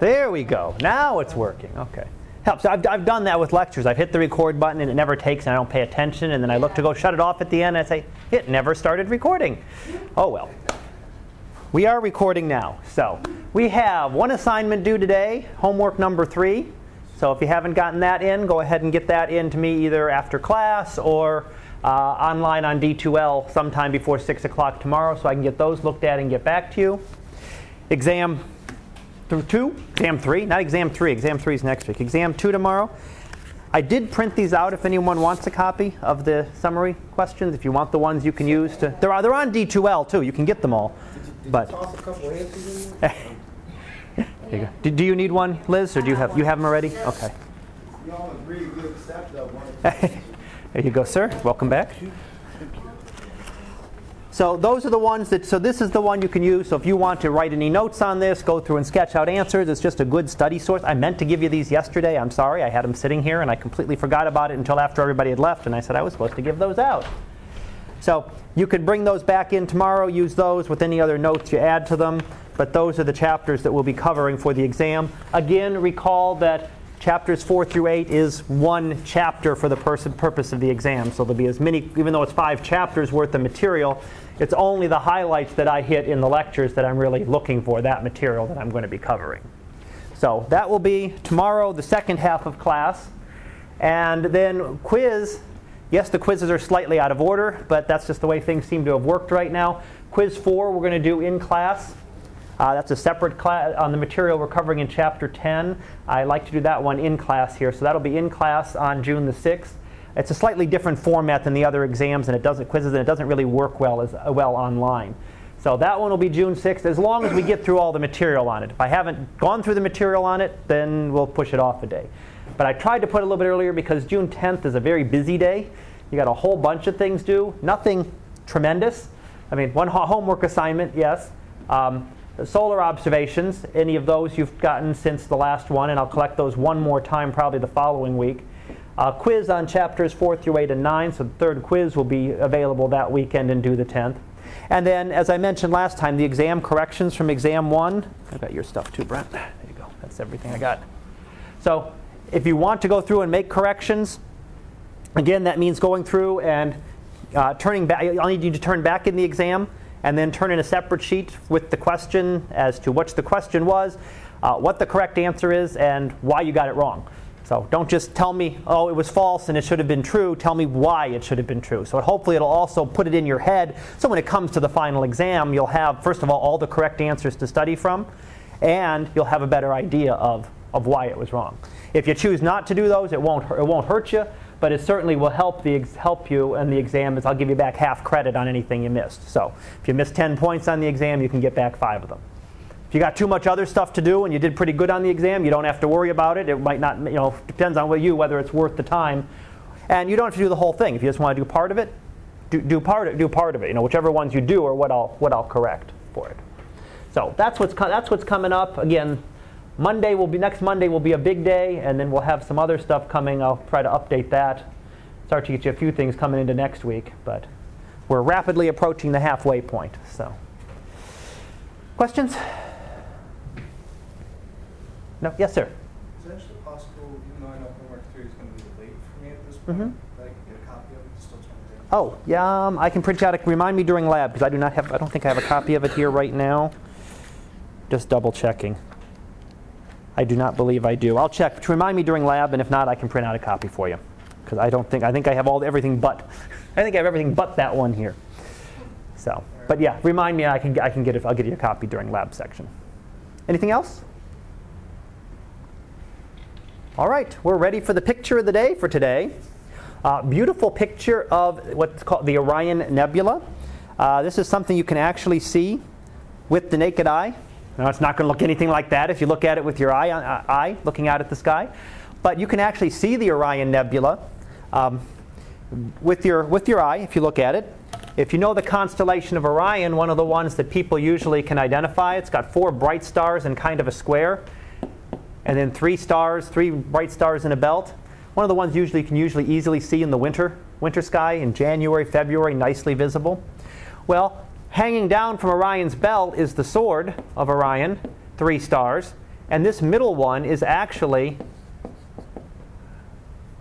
There we go. Now it's working. Okay. Helps. I've, I've done that with lectures. I've hit the record button and it never takes and I don't pay attention. And then I look to go shut it off at the end and I say, it never started recording. Oh well. We are recording now. So we have one assignment due today, homework number three. So if you haven't gotten that in, go ahead and get that in to me either after class or uh, online on D2L sometime before 6 o'clock tomorrow so I can get those looked at and get back to you. Exam through two, exam three, not exam three, exam three is next week. Exam two tomorrow. I did print these out if anyone wants a copy of the summary questions. If you want the ones you can use to, they're, they're on D2L too, you can get them all. Did you, did But- you toss a couple in there? There you. Do, do you need one, Liz, or do you have you have them already? Okay. Y'all agree we accept that one. There you go, sir. Welcome back. So those are the ones that, so this is the one you can use. So if you want to write any notes on this, go through and sketch out answers. It's just a good study source. I meant to give you these yesterday. I'm sorry. I had them sitting here and I completely forgot about it until after everybody had left. And I said I was supposed to give those out. So you could bring those back in tomorrow, use those with any other notes you add to them. But those are the chapters that we'll be covering for the exam. Again, recall that chapters 4 through 8 is one chapter for the purpose of the exam. So there'll be as many, even though it's five chapters worth of material, it's only the highlights that I hit in the lectures that I'm really looking for, that material that I'm going to be covering. So that will be tomorrow, the second half of class. And then quiz. Yes, the quizzes are slightly out of order, but that's just the way things seem to have worked right now. Quiz 4 we're going to do in class. Uh, that's a separate class on the material we're covering in chapter 10. I like to do that one in class here, so that'll be in class on June the 6th. It's a slightly different format than the other exams, and it doesn't quizzes, and it doesn't really work well as uh, well online. So that one will be June 6th, as long as we get through all the material on it. If I haven't gone through the material on it, then we'll push it off a day. But I tried to put it a little bit earlier because June 10th is a very busy day. You got a whole bunch of things due. Nothing tremendous. I mean, one ho- homework assignment, yes. Um, solar observations, any of those you've gotten since the last one, and I'll collect those one more time probably the following week. Uh, quiz on chapters 4 through 8 and 9, so the third quiz will be available that weekend and due the 10th. And then, as I mentioned last time, the exam corrections from exam 1. I've got your stuff too, Brent. There you go. That's everything I got. So, if you want to go through and make corrections, again, that means going through and uh, turning back. I'll need you to turn back in the exam and then turn in a separate sheet with the question as to what the question was, uh, what the correct answer is, and why you got it wrong. So don't just tell me, oh, it was false and it should have been true. Tell me why it should have been true. So hopefully it'll also put it in your head. So when it comes to the final exam, you'll have, first of all, all the correct answers to study from, and you'll have a better idea of, of why it was wrong. If you choose not to do those, it won't, it won't hurt you, but it certainly will help, the, help you in the exam is I'll give you back half credit on anything you missed. So if you missed 10 points on the exam, you can get back five of them. If you got too much other stuff to do and you did pretty good on the exam, you don't have to worry about it. It might not, you know, depends on you whether it's worth the time. And you don't have to do the whole thing. If you just want to do part of it, do, do part of do part of it. You know, whichever ones you do are what I'll what I'll correct for it. So that's what's co- that's what's coming up. Again, Monday will be next Monday will be a big day, and then we'll have some other stuff coming. I'll try to update that. Start to get you a few things coming into next week, but we're rapidly approaching the halfway point. So, questions? No. Yes, sir. Is it actually possible, even though I know homework three is going to be late for me at this point, Mhm. that I can get a copy of it, still turn it in? Oh, yeah. Um, I can print out. A, remind me during lab because I do not have. I don't think I have a copy of it here right now. Just double checking. I do not believe I do. I'll check. To remind me during lab, and if not, I can print out a copy for you because I don't think. I think I have all everything but. I think I have everything but that one here. So, but yeah, remind me. I can. I can get it. I'll get you a copy during lab section. Anything else? All right, we're ready for the picture of the day for today. Uh, beautiful picture of what's called the Orion Nebula. Uh, this is something you can actually see with the naked eye. Now, it's not going to look anything like that if you look at it with your eye, uh, eye looking out at the sky. But you can actually see the Orion Nebula um, with, your, with your eye if you look at it. If you know the constellation of Orion, one of the ones that people usually can identify, it's got four bright stars and kind of a square and then three stars, three bright stars in a belt. One of the ones usually you can usually easily see in the winter, winter sky in January, February, nicely visible. Well, hanging down from Orion's belt is the sword of Orion, three stars, And this middle one is actually,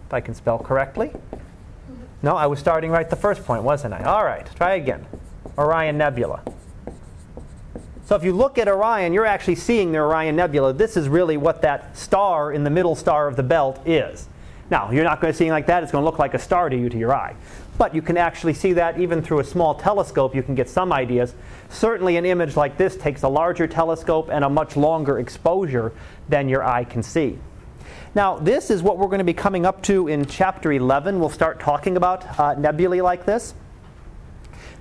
if I can spell correctly. No, I was starting right the first point, wasn't I? All right, try again. Orion Nebula. So if you look at Orion, you're actually seeing the Orion Nebula. This is really what that star in the middle star of the belt is. Now, you're not going to see it like that. It's going to look like a star to you to your eye. But you can actually see that even through a small telescope. You can get some ideas. Certainly, an image like this takes a larger telescope and a much longer exposure than your eye can see. Now, this is what we're going to be coming up to in chapter 11. We'll start talking about uh, nebulae like this.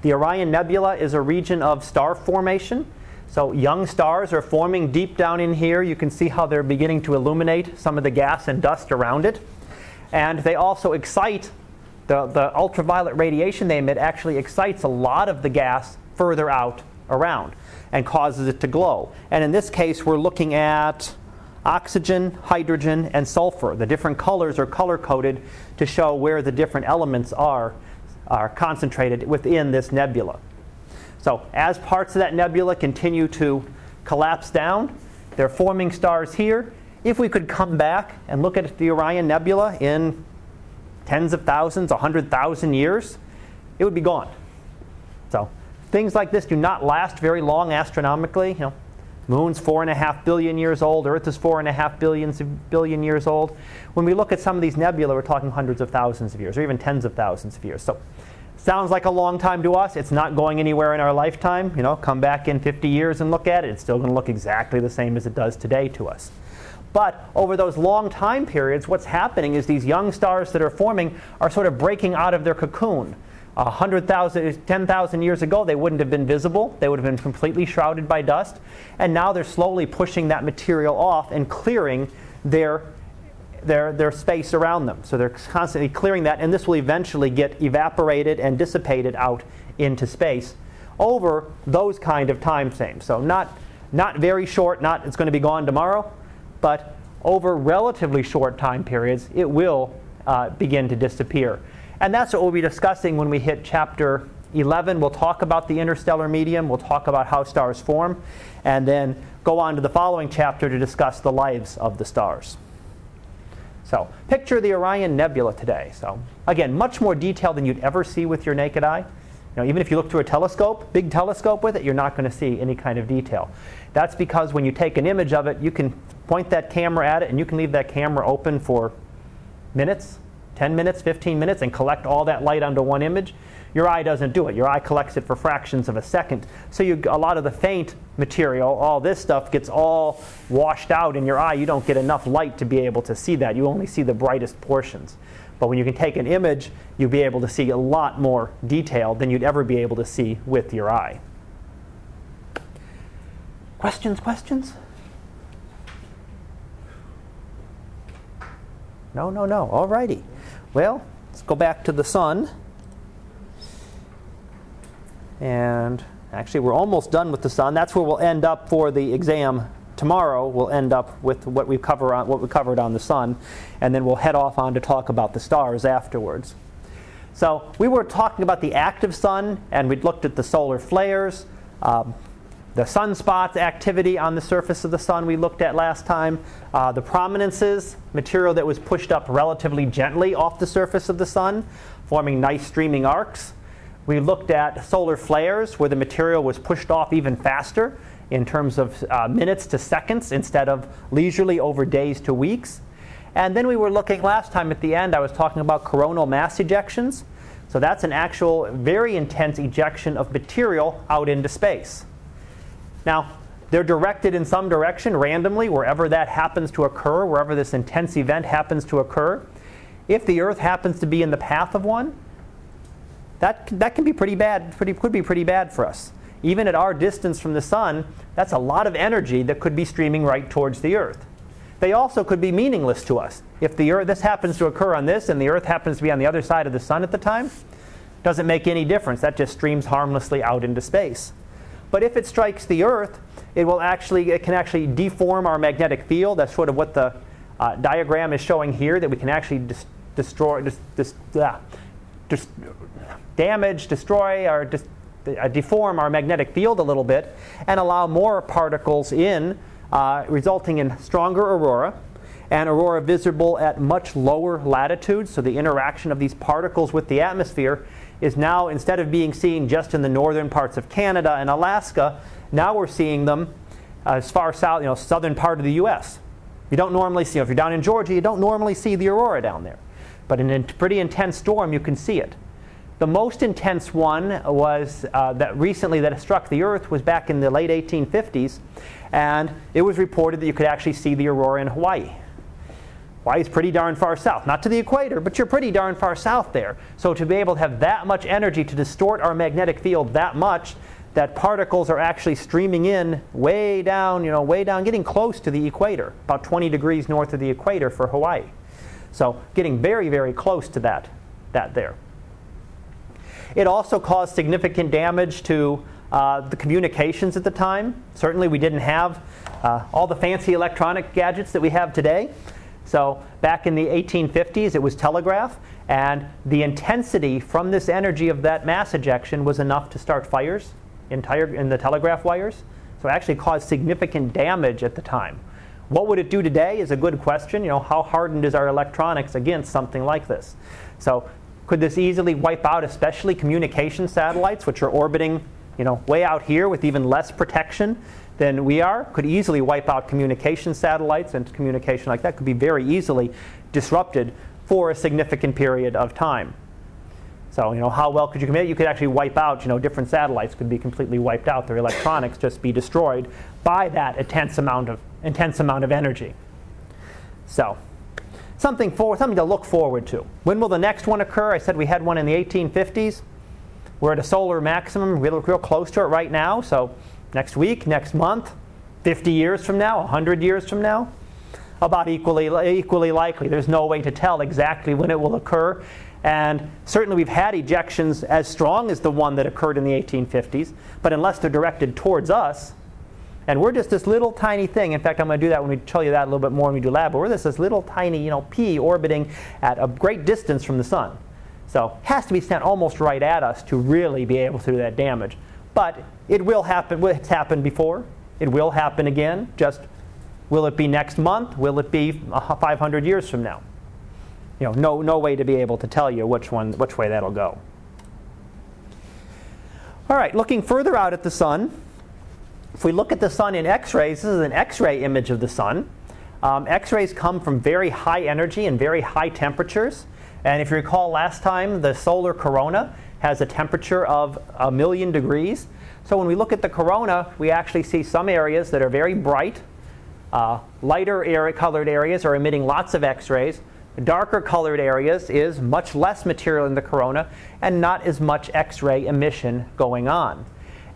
The Orion Nebula is a region of star formation. So, young stars are forming deep down in here. You can see how they're beginning to illuminate some of the gas and dust around it. And they also excite the, the ultraviolet radiation they emit actually excites a lot of the gas further out around and causes it to glow. And in this case, we're looking at oxygen, hydrogen, and sulfur. The different colors are color coded to show where the different elements are, are concentrated within this nebula. So, as parts of that nebula continue to collapse down, they're forming stars here. If we could come back and look at the Orion Nebula in tens of thousands, 100,000 years, it would be gone. So things like this do not last very long astronomically. You know, Moon's four and a half billion years old. Earth is four and a half billion, billion years old. When we look at some of these nebulae, we're talking hundreds of thousands of years, or even tens of thousands of years. So, sounds like a long time to us. It's not going anywhere in our lifetime. You know, come back in 50 years and look at it. It's still going to look exactly the same as it does today to us. But over those long time periods, what's happening is these young stars that are forming are sort of breaking out of their cocoon. 100,000, 10,000 years ago, they wouldn't have been visible. They would have been completely shrouded by dust. And now they're slowly pushing that material off and clearing their, their, their space around them. So they're constantly clearing that, and this will eventually get evaporated and dissipated out into space over those kind of time frames. So not, not very short, not it's going to be gone tomorrow, but over relatively short time periods, it will uh, begin to disappear. And that's what we'll be discussing when we hit chapter 11. We'll talk about the interstellar medium, we'll talk about how stars form, and then go on to the following chapter to discuss the lives of the stars. So, picture the Orion Nebula today. So, again, much more detail than you'd ever see with your naked eye. Know, even if you look through a telescope, big telescope with it, you're not going to see any kind of detail. That's because when you take an image of it, you can point that camera at it and you can leave that camera open for minutes, 10 minutes, 15 minutes, and collect all that light onto one image. Your eye doesn't do it. Your eye collects it for fractions of a second. So you, a lot of the faint material, all this stuff gets all washed out in your eye. You don't get enough light to be able to see that. You only see the brightest portions. But when you can take an image, you'll be able to see a lot more detail than you'd ever be able to see with your eye. Questions, questions? No, no, no. All righty. Well, let's go back to the sun. And actually, we're almost done with the sun. That's where we'll end up for the exam tomorrow. We'll end up with what we cover on what we covered on the sun, and then we'll head off on to talk about the stars afterwards. So we were talking about the active sun, and we looked at the solar flares. Um, the sunspots activity on the surface of the sun we looked at last time, uh, the prominences, material that was pushed up relatively gently off the surface of the sun, forming nice streaming arcs. We looked at solar flares where the material was pushed off even faster in terms of uh, minutes to seconds instead of leisurely over days to weeks. And then we were looking last time at the end, I was talking about coronal mass ejections. So that's an actual very intense ejection of material out into space. Now, they're directed in some direction randomly, wherever that happens to occur, wherever this intense event happens to occur. If the Earth happens to be in the path of one, that, that can be pretty bad, pretty, could be pretty bad for us. Even at our distance from the sun, that's a lot of energy that could be streaming right towards the Earth. They also could be meaningless to us. If the Earth, this happens to occur on this and the Earth happens to be on the other side of the sun at the time, doesn't make any difference. That just streams harmlessly out into space. But if it strikes the Earth, it will actually it can actually deform our magnetic field. That's sort of what the uh, diagram is showing here. That we can actually dis- destroy, dis- dis- damage, destroy, or uh, deform our magnetic field a little bit, and allow more particles in uh, resulting in stronger aurora and aurora visible at much lower latitudes. So the interaction of these particles with the atmosphere is now, instead of being seen just in the northern parts of Canada and Alaska, now we're seeing them as far south, you know, southern part of the U.S. You don't normally see, if you're down in Georgia, you don't normally see the aurora down there. But in a pretty intense storm, you can see it. The most intense one was uh, that recently that struck the Earth was back in the late 1850s, and it was reported that you could actually see the aurora in Hawaii. Hawaii is pretty darn far south, not to the equator, but you're pretty darn far south there. So to be able to have that much energy to distort our magnetic field that much that particles are actually streaming in way down, you know, way down, getting close to the equator, about 20 degrees north of the equator for Hawaii. So getting very, very close to that, that there. It also caused significant damage to uh, the communications at the time. Certainly, we didn't have uh, all the fancy electronic gadgets that we have today. So, back in the 1850s, it was telegraph, and the intensity from this energy of that mass ejection was enough to start fires entire in the telegraph wires. So it actually caused significant damage at the time. What would it do today is a good question. You know, how hardened is our electronics against something like this? So could this easily wipe out especially communication satellites which are orbiting, you know, way out here with even less protection than we are? Could easily wipe out communication satellites and communication like that could be very easily disrupted for a significant period of time. So, you know, how well could you commit? You could actually wipe out, you know, different satellites could be completely wiped out. Their electronics just be destroyed by that intense amount of intense amount of energy. So, something for something to look forward to. When will the next one occur? I said we had one in the 1850s. We're at a solar maximum, real, real close to it right now. So, next week, next month, 50 years from now, 100 years from now, about equally equally likely. There's no way to tell exactly when it will occur. And certainly we've had ejections as strong as the one that occurred in the 1850s, but unless they're directed towards us, and we're just this little tiny thing. In fact, I'm going to do that when we tell you that a little bit more when we do lab. But we're just this little tiny, you know, P orbiting at a great distance from the sun. So it has to be sent almost right at us to really be able to do that damage. But it will happen. It's happened before. It will happen again. Just will it be next month? Will it be 500 years from now? you know, no, no way to be able to tell you which, one, which way that'll go. All right, looking further out at the sun, if we look at the sun in X rays, this is an X ray image of the sun. Um, X rays come from very high energy and very high temperatures. And if you recall last time, the solar corona has a temperature of a million degrees. So when we look at the corona, we actually see some areas that are very bright. Uh, lighter area, colored areas are emitting lots of X rays darker colored areas is much less material in the corona and not as much X-ray emission going on.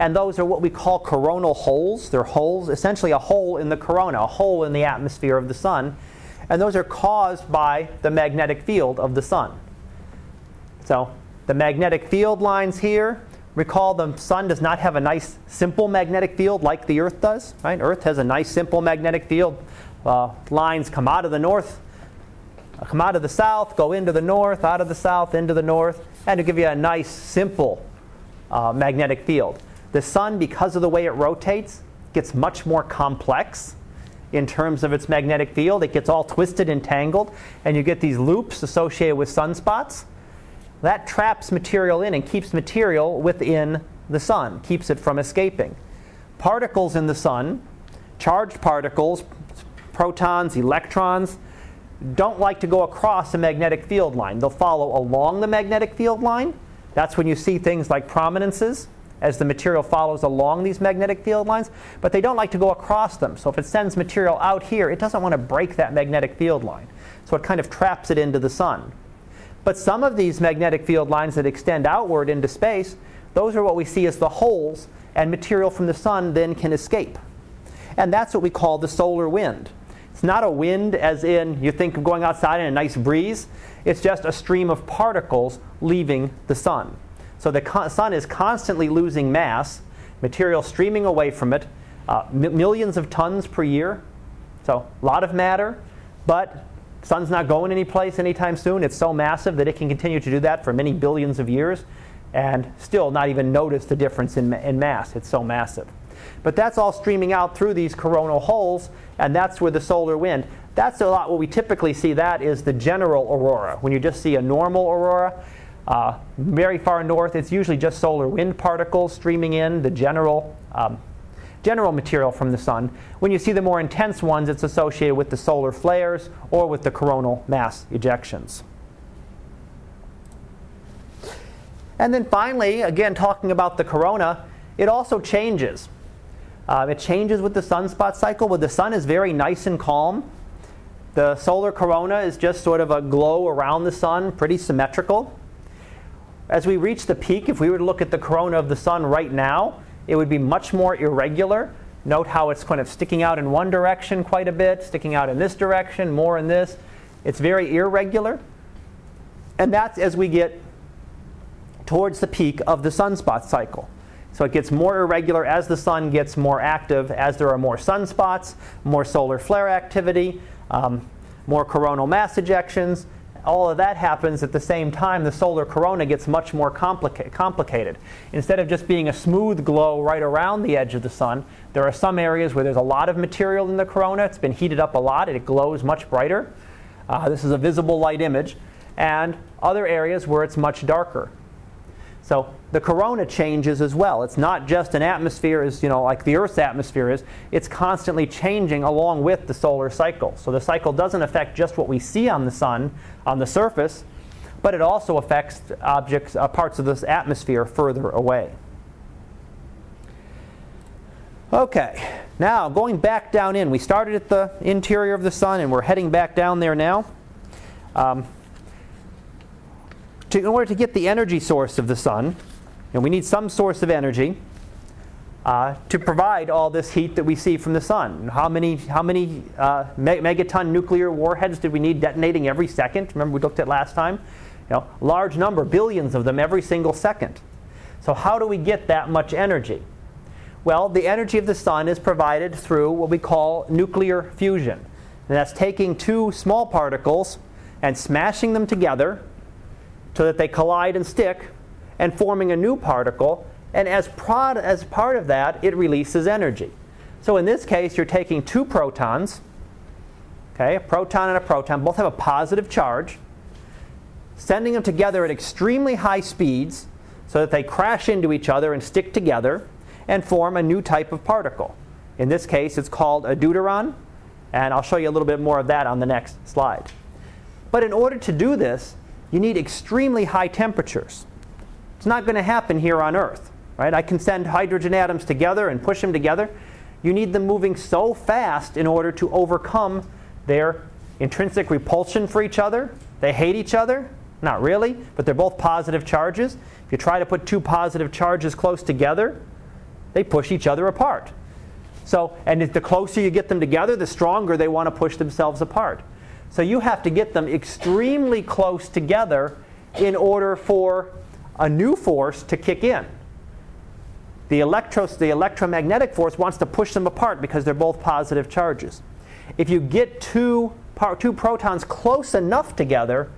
And those are what we call coronal holes. They're holes, essentially a hole in the corona, a hole in the atmosphere of the sun. And those are caused by the magnetic field of the sun. So the magnetic field lines here, recall the sun does not have a nice simple magnetic field like the earth does. Right? Earth has a nice simple magnetic field. Uh, lines come out of the north come out of the south, go into the north, out of the south, into the north, and to give you a nice, simple uh, magnetic field. The sun, because of the way it rotates, gets much more complex in terms of its magnetic field. It gets all twisted and tangled, and you get these loops associated with sunspots. That traps material in and keeps material within the sun, keeps it from escaping. Particles in the sun, charged particles, protons, electrons, don't like to go across a magnetic field line. They'll follow along the magnetic field line. That's when you see things like prominences as the material follows along these magnetic field lines, but they don't like to go across them. So if it sends material out here, it doesn't want to break that magnetic field line. So it kind of traps it into the sun. But some of these magnetic field lines that extend outward into space, those are what we see as the holes, and material from the sun then can escape. And that's what we call the solar wind. It's not a wind as in you think of going outside in a nice breeze. It's just a stream of particles leaving the sun. So the sun is constantly losing mass, material streaming away from it, uh, m- millions of tons per year. So a lot of matter, but sun's not going anyplace anytime soon. It's so massive that it can continue to do that for many billions of years and still not even notice the difference in, in mass. It's so massive. But that's all streaming out through these coronal holes, and that's where the solar wind. That's a lot what we typically see. That is the general aurora. When you just see a normal aurora, uh, very far north, it's usually just solar wind particles streaming in, the general, um, general material from the sun. When you see the more intense ones, it's associated with the solar flares or with the coronal mass ejections. And then finally, again, talking about the corona, it also changes. Uh, it changes with the sunspot cycle. Where the sun is very nice and calm, the solar corona is just sort of a glow around the sun, pretty symmetrical. As we reach the peak, if we were to look at the corona of the sun right now, it would be much more irregular. Note how it's kind of sticking out in one direction quite a bit, sticking out in this direction, more in this. It's very irregular. And that's as we get towards the peak of the sunspot cycle. So it gets more irregular as the sun gets more active, as there are more sunspots, more solar flare activity, um, more coronal mass ejections. All of that happens at the same time. The solar corona gets much more complica- complicated. Instead of just being a smooth glow right around the edge of the sun, there are some areas where there's a lot of material in the corona. It's been heated up a lot, it glows much brighter. Uh, this is a visible light image. And other areas where it's much darker. So the corona changes as well. It's not just an atmosphere as you know like the Earth's atmosphere is. It's constantly changing along with the solar cycle. So the cycle doesn't affect just what we see on the sun on the surface, but it also affects objects uh, parts of this atmosphere further away. Okay, now going back down in, we started at the interior of the sun and we're heading back down there now. Um, to, in order to get the energy source of the sun, and we need some source of energy uh, to provide all this heat that we see from the sun. How many, how many uh, megaton nuclear warheads did we need detonating every second? Remember we looked at last time? You know, large number, billions of them every single second. So how do we get that much energy? Well, the energy of the sun is provided through what we call nuclear fusion. And that's taking two small particles and smashing them together so that they collide and stick and forming a new particle. And as, prod, as part of that, it releases energy. So in this case, you're taking two protons, okay, a proton and a proton, both have a positive charge, sending them together at extremely high speeds so that they crash into each other and stick together and form a new type of particle. In this case, it's called a deuteron, and I'll show you a little bit more of that on the next slide. But in order to do this, you need extremely high temperatures. It's not going to happen here on Earth. Right? I can send hydrogen atoms together and push them together. You need them moving so fast in order to overcome their intrinsic repulsion for each other. They hate each other. Not really, but they're both positive charges. If you try to put two positive charges close together, they push each other apart. So, and the closer you get them together, the stronger they want to push themselves apart. So you have to get them extremely close together in order for a new force to kick in. The, electros, the electromagnetic force wants to push them apart because they're both positive charges. If you get two, two protons close enough together,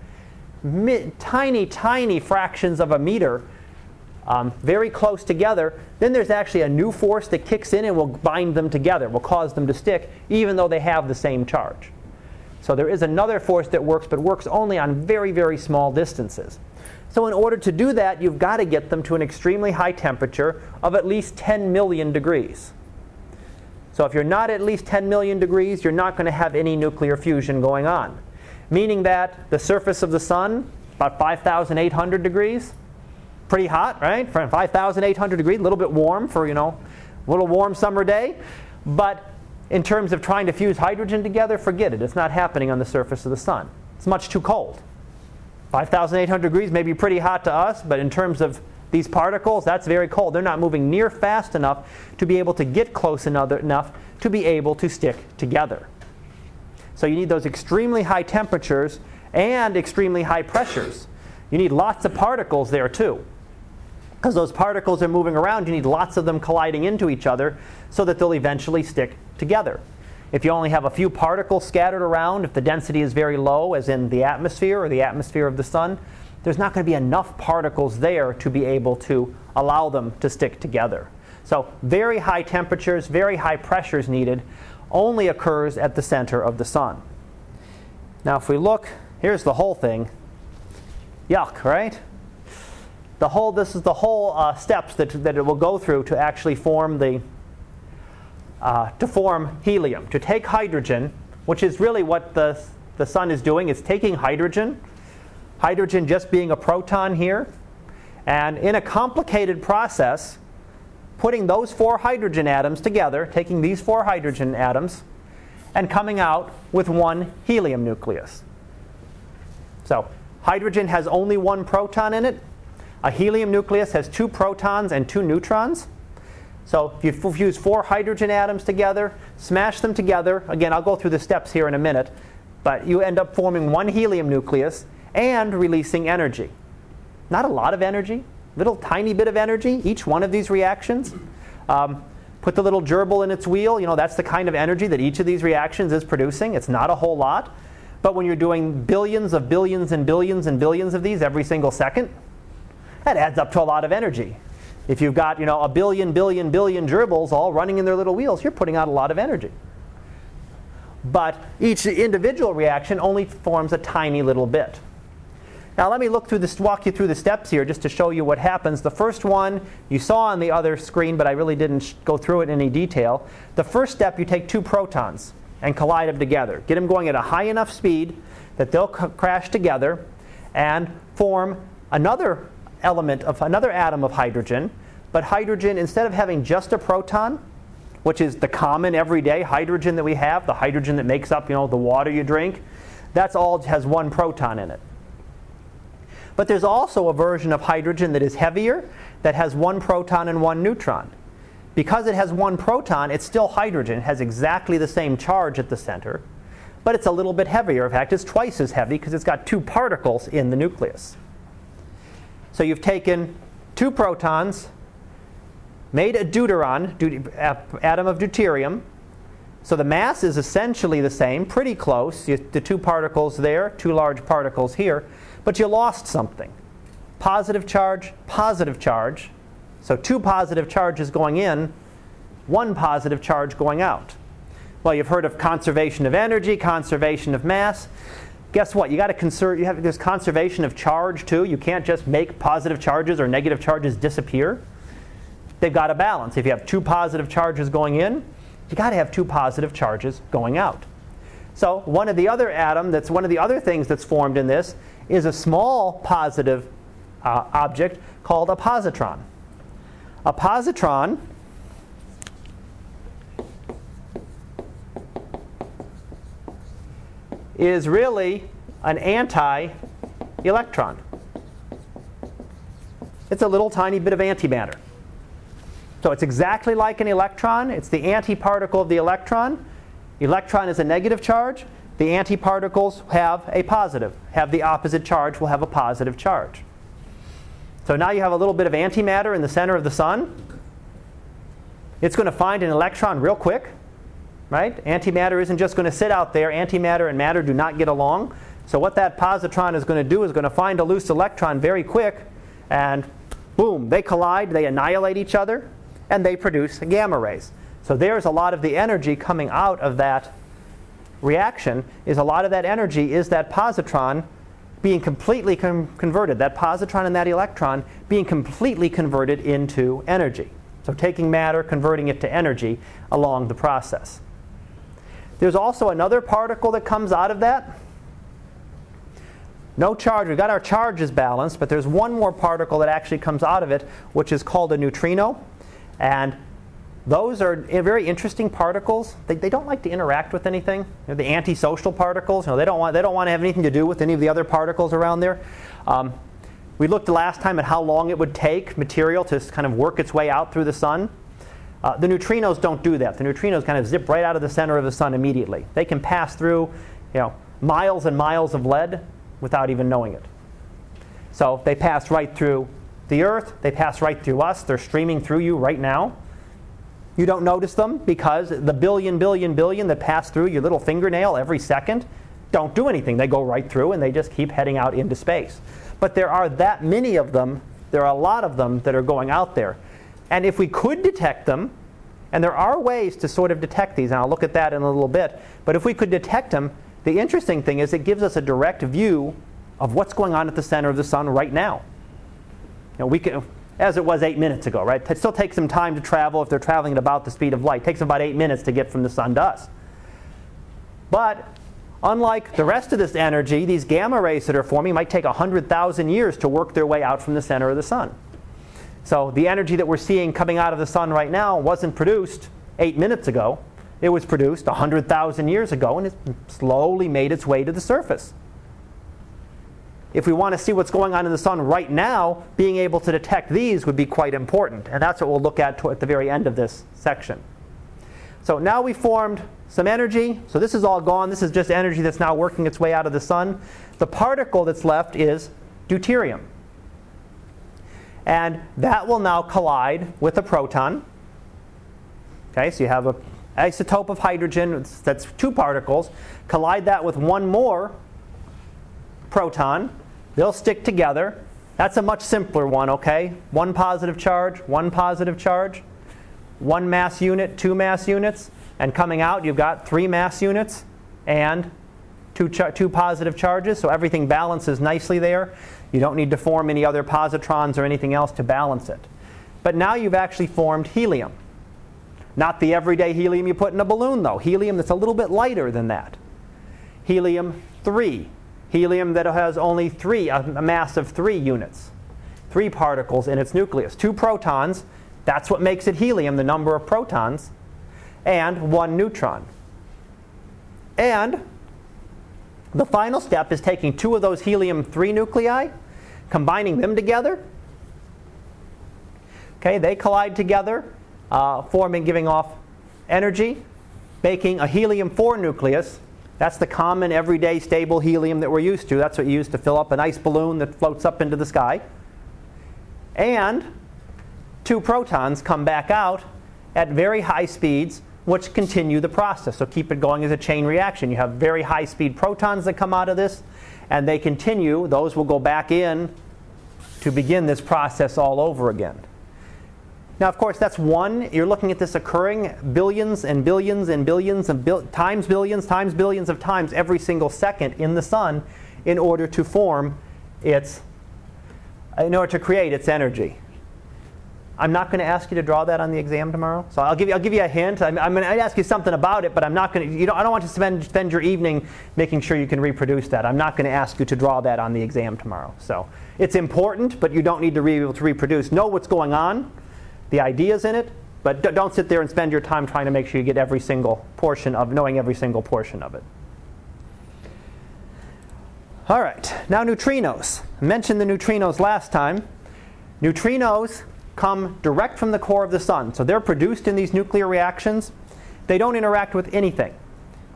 tiny, tiny fractions of a meter, um, very close together, then there's actually a new force that kicks in and will bind them together, will cause them to stick, even though they have the same charge. So there is another force that works, but works only on very, very small distances. So in order to do that, you've got to get them to an extremely high temperature of at least 10 million degrees. So if you're not at least 10 million degrees, you're not going to have any nuclear fusion going on. Meaning that the surface of the sun, about 5,800 degrees, pretty hot, right? From 5,800 degrees, a little bit warm for, you know, a little warm summer day. But in terms of trying to fuse hydrogen together, forget it. It's not happening on the surface of the sun. It's much too cold. 5,800 degrees may be pretty hot to us, but in terms of these particles, that's very cold. They're not moving near fast enough to be able to get close enough to be able to stick together. So you need those extremely high temperatures and extremely high pressures. You need lots of particles there too. Because those particles are moving around, you need lots of them colliding into each other so that they'll eventually stick together. If you only have a few particles scattered around, if the density is very low, as in the atmosphere or the atmosphere of the sun, there's not going to be enough particles there to be able to allow them to stick together. So, very high temperatures, very high pressures needed, only occurs at the center of the sun. Now, if we look, here's the whole thing. Yuck, right? The whole, this is the whole uh, steps that, that it will go through to actually form the, uh, to form helium. To take hydrogen, which is really what the, the sun is doing, it's taking hydrogen, hydrogen just being a proton here, and in a complicated process, putting those four hydrogen atoms together, taking these four hydrogen atoms, and coming out with one helium nucleus. So, hydrogen has only one proton in it. A helium nucleus has two protons and two neutrons. So, if you fuse four hydrogen atoms together, smash them together, again, I'll go through the steps here in a minute, but you end up forming one helium nucleus and releasing energy. Not a lot of energy, little tiny bit of energy, each one of these reactions. Um, put the little gerbil in its wheel, you know, that's the kind of energy that each of these reactions is producing. It's not a whole lot. But when you're doing billions of billions and billions and billions of these every single second, that adds up to a lot of energy. If you've got, you know, a billion, billion, billion gerbils all running in their little wheels, you're putting out a lot of energy. But each individual reaction only forms a tiny little bit. Now let me look through this, walk you through the steps here just to show you what happens. The first one you saw on the other screen, but I really didn't go through it in any detail. The first step, you take two protons and collide them together. Get them going at a high enough speed that they'll crash together and form another element of another atom of hydrogen. But hydrogen, instead of having just a proton, which is the common everyday hydrogen that we have, the hydrogen that makes up you know, the water you drink, that's all has one proton in it. But there's also a version of hydrogen that is heavier, that has one proton and one neutron. Because it has one proton, it's still hydrogen. It has exactly the same charge at the center, but it's a little bit heavier. In fact, it's twice as heavy because it's got two particles in the nucleus. So you've taken two protons, made a deuteron, uh, atom of deuterium. So the mass is essentially the same, pretty close. The two particles there, two large particles here but you lost something. Positive charge, positive charge. So two positive charges going in, one positive charge going out. Well, you've heard of conservation of energy, conservation of mass. Guess what? You got to conserve. You have this conservation of charge too. You can't just make positive charges or negative charges disappear. They've got to balance. If you have two positive charges going in, you got to have two positive charges going out. So one of the other atom that's one of the other things that's formed in this is a small positive uh, object called a positron. A positron is really an anti-electron. It's a little tiny bit of antimatter. So it's exactly like an electron. It's the antiparticle of the electron. Electron is a negative charge the antiparticles have a positive, have the opposite charge, will have a positive charge. So now you have a little bit of antimatter in the center of the sun. It's going to find an electron real quick, right? Antimatter isn't just going to sit out there. Antimatter and matter do not get along. So what that positron is going to do is going to find a loose electron very quick, and boom, they collide, they annihilate each other, and they produce gamma rays. So there's a lot of the energy coming out of that reaction is a lot of that energy is that positron being completely com- converted, that positron and that electron being completely converted into energy. So taking matter, converting it to energy along the process. There's also another particle that comes out of that. No charge. We've got our charges balanced, but there's one more particle that actually comes out of it, which is called a neutrino. And those are very interesting particles. They, they don't like to interact with anything. You know, the antisocial particles, you know, they, don't want, they don't want to have anything to do with any of the other particles around there. Um, we looked last time at how long it would take material to kind of work its way out through the sun. Uh, the neutrinos don't do that. The neutrinos kind of zip right out of the center of the sun immediately. They can pass through you know, miles and miles of lead without even knowing it. So they pass right through the Earth, they pass right through us, they're streaming through you right now. You don't notice them because the billion, billion, billion that pass through your little fingernail every second don't do anything. They go right through and they just keep heading out into space. But there are that many of them, there are a lot of them that are going out there. And if we could detect them, and there are ways to sort of detect these, and I'll look at that in a little bit, but if we could detect them, the interesting thing is it gives us a direct view of what's going on at the center of the sun right now. You know, we can, as it was eight minutes ago, right? It still takes some time to travel if they're traveling at about the speed of light. It takes about eight minutes to get from the sun to us. But unlike the rest of this energy, these gamma rays that are forming might take 100,000 years to work their way out from the center of the sun. So the energy that we're seeing coming out of the sun right now wasn't produced eight minutes ago. It was produced 100,000 years ago and it slowly made its way to the surface. If we want to see what's going on in the sun right now, being able to detect these would be quite important. And that's what we'll look at at the very end of this section. So now we formed some energy. So this is all gone. This is just energy that's now working its way out of the sun. The particle that's left is deuterium. And that will now collide with a proton. Okay, so you have an isotope of hydrogen that's two particles. Collide that with one more proton. They'll stick together. That's a much simpler one, okay? One positive charge, one positive charge, one mass unit, two mass units. And coming out, you've got three mass units and two, char- two positive charges. So everything balances nicely there. You don't need to form any other positrons or anything else to balance it. But now you've actually formed helium. Not the everyday helium you put in a balloon, though. Helium that's a little bit lighter than that. Helium 3. Helium that has only three, a mass of three units. Three particles in its nucleus. Two protons. That's what makes it helium, the number of protons. And one neutron. And the final step is taking two of those helium 3 nuclei combining them together. Okay, they collide together, uh, forming, giving off energy, making a helium 4 nucleus. That's the common, everyday, stable helium that we're used to. That's what you use to fill up an ice balloon that floats up into the sky. And two protons come back out at very high speeds, which continue the process. So keep it going as a chain reaction. You have very high speed protons that come out of this, and they continue. Those will go back in to begin this process all over again. Now, of course, that's one. You're looking at this occurring billions and billions and billions and bil- times billions times billions of times every single second in the sun in order to form its, in order to create its energy. I'm not going to ask you to draw that on the exam tomorrow. So I'll give you, I'll give you a hint. I'm, I'm going to ask you something about it, but I'm not going to, you know, I don't want to spend, spend your evening making sure you can reproduce that. I'm not going to ask you to draw that on the exam tomorrow. So it's important, but you don't need to be able to reproduce. Know what's going on, the ideas in it, but don't sit there and spend your time trying to make sure you get every single portion of, knowing every single portion of it. All right, now neutrinos. I mentioned the neutrinos last time. Neutrinos come direct from the core of the sun. So they're produced in these nuclear reactions. They don't interact with anything.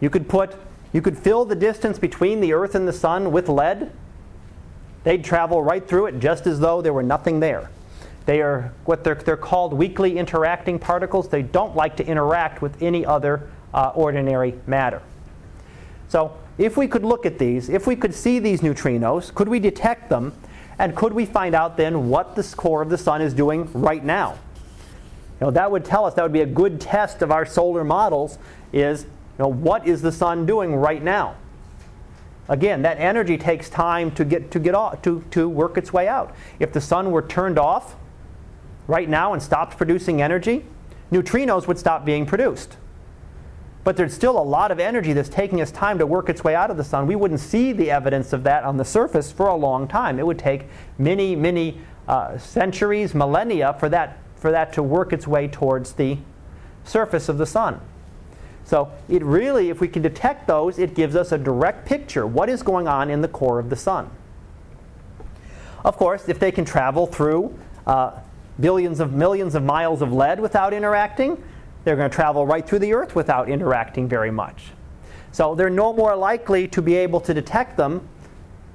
You could put you could fill the distance between the earth and the sun with lead. They'd travel right through it just as though there were nothing there. They are what they're, they're called weakly interacting particles. They don't like to interact with any other uh, ordinary matter. So if we could look at these, if we could see these neutrinos, could we detect them and could we find out then what the core of the sun is doing right now? You know, that would tell us, that would be a good test of our solar models is, you know, what is the sun doing right now? Again, that energy takes time to get to get off, to, to work its way out. If the sun were turned off right now and stopped producing energy, neutrinos would stop being produced but there's still a lot of energy that's taking us time to work its way out of the sun. We wouldn't see the evidence of that on the surface for a long time. It would take many, many uh, centuries, millennia for that, for that to work its way towards the surface of the sun. So it really, if we can detect those, it gives us a direct picture what is going on in the core of the sun. Of course, if they can travel through uh, billions of millions of miles of lead without interacting, they're going to travel right through the Earth without interacting very much. So they're no more likely to be able to detect them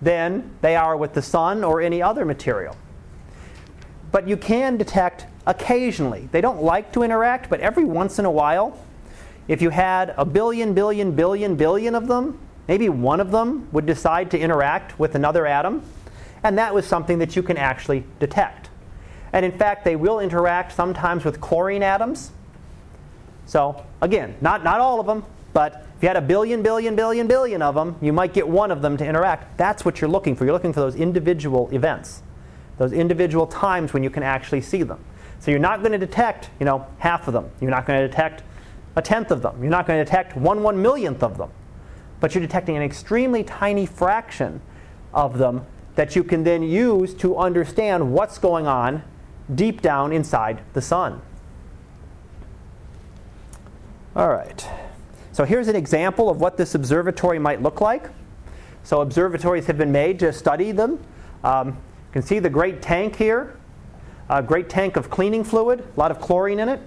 than they are with the sun or any other material. But you can detect occasionally. They don't like to interact, but every once in a while, if you had a billion, billion, billion, billion of them, maybe one of them would decide to interact with another atom, and that was something that you can actually detect. And in fact, they will interact sometimes with chlorine atoms. So, again, not, not all of them, but if you had a billion, billion, billion, billion of them, you might get one of them to interact. That's what you're looking for. You're looking for those individual events, those individual times when you can actually see them. So you're not going to detect, you know, half of them. You're not going to detect a tenth of them. You're not going to detect one one millionth of them. But you're detecting an extremely tiny fraction of them that you can then use to understand what's going on deep down inside the sun. All right. So here's an example of what this observatory might look like. So observatories have been made to study them. Um, you can see the great tank here, a great tank of cleaning fluid, a lot of chlorine in it.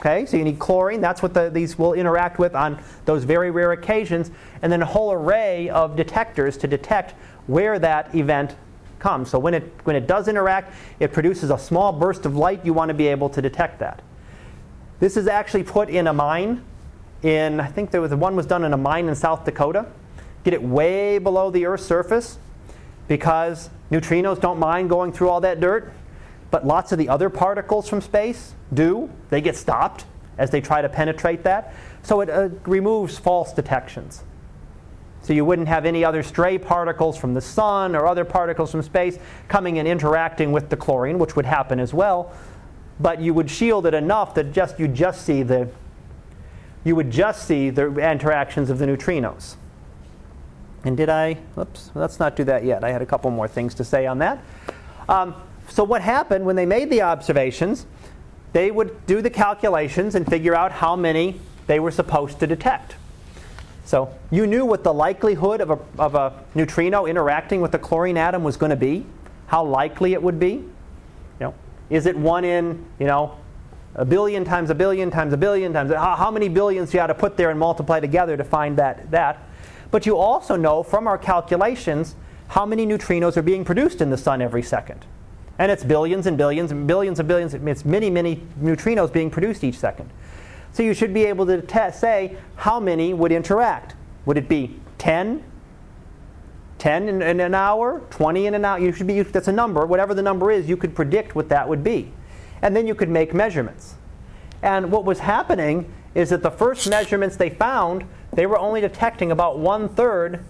Okay, so you need chlorine. That's what the, these will interact with on those very rare occasions. And then a whole array of detectors to detect where that event comes. So when it, when it does interact, it produces a small burst of light. You want to be able to detect that. This is actually put in a mine in, I think there was one was done in a mine in South Dakota. Get it way below the Earth's surface because neutrinos don't mind going through all that dirt, but lots of the other particles from space do. They get stopped as they try to penetrate that. So it uh, removes false detections. So you wouldn't have any other stray particles from the sun or other particles from space coming and interacting with the chlorine, which would happen as well. But you would shield it enough that just you just see the you would just see the interactions of the neutrinos. And did I? Oops, let's not do that yet. I had a couple more things to say on that. Um, so what happened when they made the observations? They would do the calculations and figure out how many they were supposed to detect. So you knew what the likelihood of a, of a neutrino interacting with a chlorine atom was going to be, how likely it would be. Is it one in, you know, a billion times a billion times a billion times how, how many billions you got to put there and multiply together to find that that. But you also know from our calculations how many neutrinos are being produced in the sun every second. And it's billions and billions and billions and billions. It's many, many neutrinos being produced each second. So you should be able to test, say how many would interact. Would it be 10? 10 in, in, an hour? 20 in an hour? You should be, that's a number. Whatever the number is, you could predict what that would be. And then you could make measurements. And what was happening is that the first measurements they found, they were only detecting about one third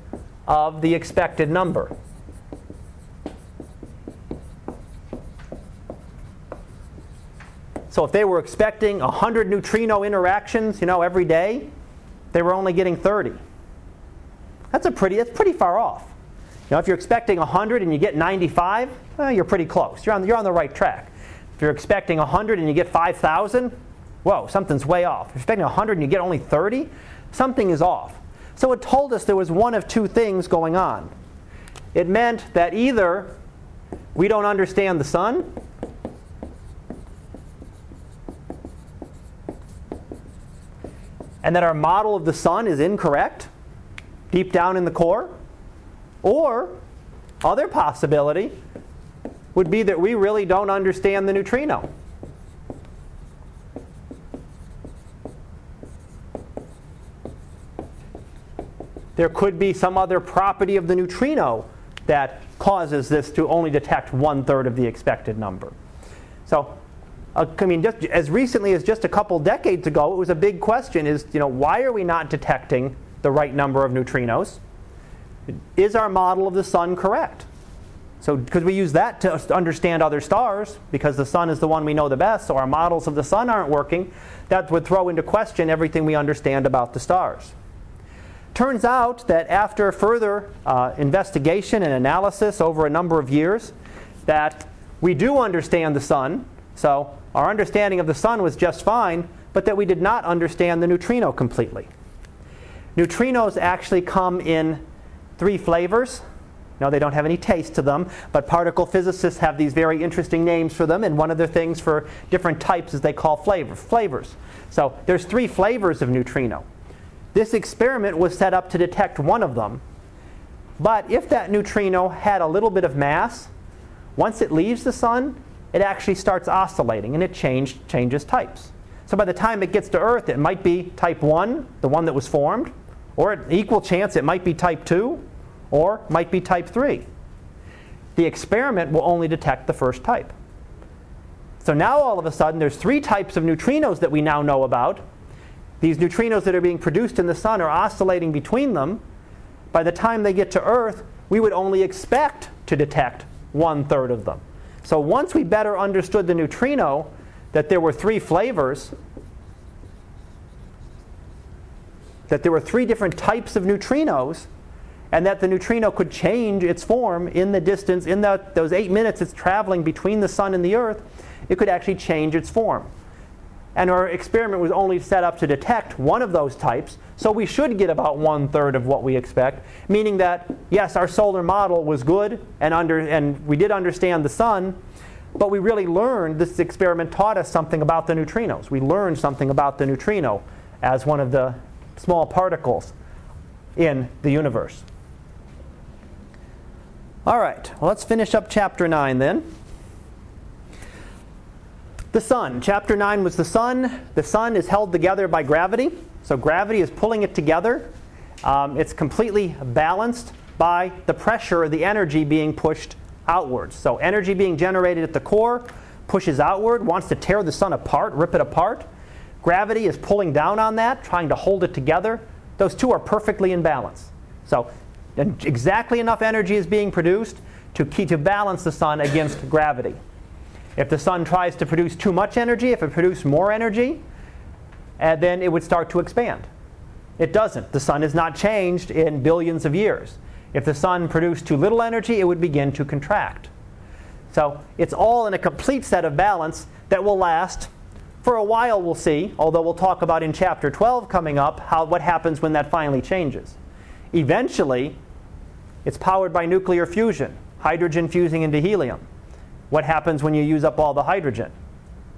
of the expected number. So if they were expecting 100 neutrino interactions, you know, every day, they were only getting 30. That's a pretty that's pretty far off. Know, if you're expecting 100 and you get 95, well, you're pretty close. You're on, you're on the right track. If you're expecting 100 and you get 5,000, whoa, something's way off. If you're expecting 100 and you get only 30, something is off. So it told us there was one of two things going on. It meant that either we don't understand the sun, and that our model of the sun is incorrect deep down in the core. Or, other possibility would be that we really don't understand the neutrino. There could be some other property of the neutrino that causes this to only detect one third of the expected number. So uh, I mean, just as recently as just a couple decades ago, it was a big question: is you know why are we not detecting the right number of neutrinos? Is our model of the sun correct? So, because we use that to understand other stars, because the sun is the one we know the best, so our models of the sun aren't working, that would throw into question everything we understand about the stars. Turns out that after further uh, investigation and analysis over a number of years, that we do understand the sun. So our understanding of the sun was just fine, but that we did not understand the neutrino completely. Neutrinos actually come in three flavors. No, they don't have any taste to them, but particle physicists have these very interesting names for them, and one of the things for different types is they call flavor, flavors. So there's three flavors of neutrino. This experiment was set up to detect one of them, but if that neutrino had a little bit of mass, once it leaves the sun, it actually starts oscillating and it changed, changes types. So by the time it gets to Earth, it might be type 1, the one that was formed, or equal chance it might be type 2, or might be type 3. The experiment will only detect the first type. So now all of a sudden there's three types of neutrinos that we now know about. These neutrinos that are being produced in the sun are oscillating between them. By the time they get to Earth, we would only expect to detect one third of them. So once we better understood the neutrino, that there were three flavors, that there were three different types of neutrinos, and that the neutrino could change its form in the distance, in the, those eight minutes it's traveling between the sun and the earth, it could actually change its form. And our experiment was only set up to detect one of those types, so we should get about one third of what we expect, meaning that, yes, our solar model was good and, under, and we did understand the sun, but we really learned, this experiment taught us something about the neutrinos. We learned something about the neutrino as one of the small particles in the universe. All right, well, let's finish up chapter 9 then. The sun. Chapter 9 was the sun. The sun is held together by gravity. So gravity is pulling it together. Um, it's completely balanced by the pressure, the energy being pushed outwards. So energy being generated at the core pushes outward, wants to tear the sun apart, rip it apart. Gravity is pulling down on that, trying to hold it together. Those two are perfectly in balance. So exactly enough energy is being produced to, keep, to balance the sun against gravity. If the sun tries to produce too much energy, if it produced more energy, uh, then it would start to expand. It doesn't. The sun has not changed in billions of years. If the sun produced too little energy, it would begin to contract. So it's all in a complete set of balance that will last for a while, we'll see, although we'll talk about in chapter 12 coming up how, what happens when that finally changes. Eventually, it's powered by nuclear fusion, hydrogen fusing into helium what happens when you use up all the hydrogen,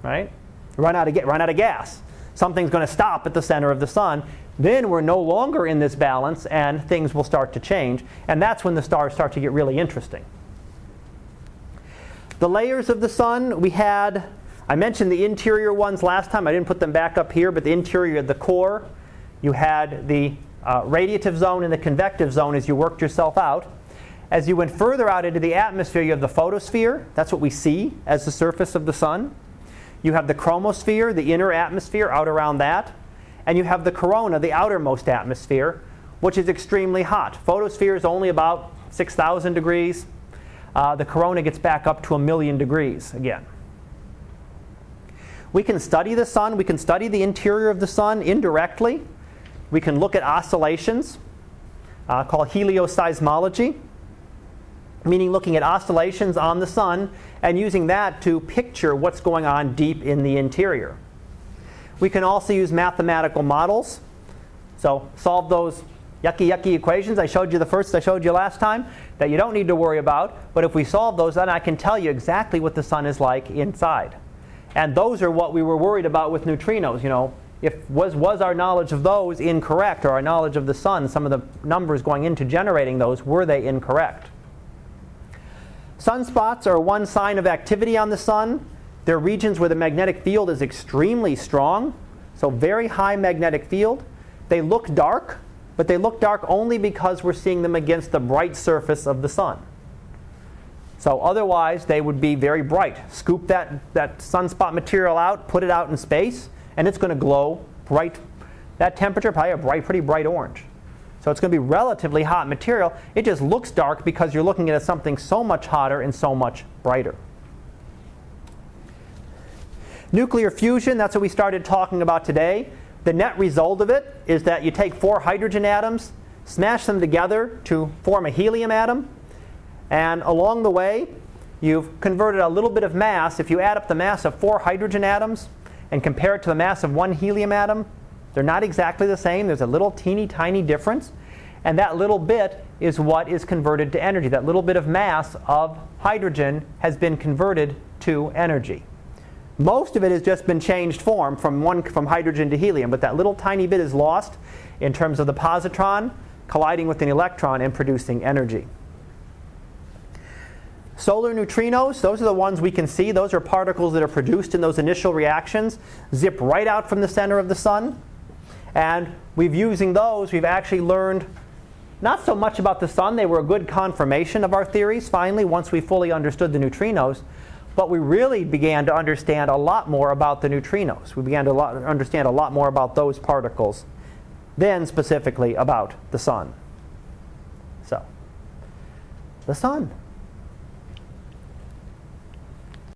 right? Run out of, run out of gas. Something's going to stop at the center of the sun. Then we're no longer in this balance and things will start to change. And that's when the stars start to get really interesting. The layers of the sun, we had, I mentioned the interior ones last time. I didn't put them back up here, but the interior, the core, you had the uh, radiative zone and the convective zone as you worked yourself out. As you went further out into the atmosphere, you have the photosphere. That's what we see as the surface of the sun. You have the chromosphere, the inner atmosphere out around that. And you have the corona, the outermost atmosphere, which is extremely hot. Photosphere is only about 6,000 degrees. Uh, the corona gets back up to a million degrees again. We can study the sun. We can study the interior of the sun indirectly. We can look at oscillations uh, called helioseismology meaning looking at oscillations on the sun and using that to picture what's going on deep in the interior. We can also use mathematical models. So solve those yucky, yucky equations I showed you the first I showed you last time that you don't need to worry about. But if we solve those, then I can tell you exactly what the sun is like inside. And those are what we were worried about with neutrinos. You know, if was was our knowledge of those incorrect, or our knowledge of the sun, some of the numbers going into generating those, were they incorrect? Sunspots are one sign of activity on the sun. They're regions where the magnetic field is extremely strong, so very high magnetic field. They look dark, but they look dark only because we're seeing them against the bright surface of the sun. So otherwise, they would be very bright. Scoop that, that sunspot material out, put it out in space, and it's going to glow bright. That temperature, probably a bright, pretty bright orange. So it's going to be relatively hot material. It just looks dark because you're looking at something so much hotter and so much brighter. Nuclear fusion, that's what we started talking about today. The net result of it is that you take four hydrogen atoms, smash them together to form a helium atom, and along the way, you've converted a little bit of mass. If you add up the mass of four hydrogen atoms and compare it to the mass of one helium atom, they're not exactly the same. There's a little teeny tiny difference. And that little bit is what is converted to energy. That little bit of mass of hydrogen has been converted to energy. Most of it has just been changed form from, one, from hydrogen to helium, but that little tiny bit is lost in terms of the positron colliding with an electron and producing energy. Solar neutrinos, those are the ones we can see. Those are particles that are produced in those initial reactions, zip right out from the center of the sun. And we've using those, we've actually learned not so much about the sun. They were a good confirmation of our theories finally once we fully understood the neutrinos. but we really began to understand a lot more about the neutrinos. We began to understand a lot more about those particles than specifically about the sun. So, the sun.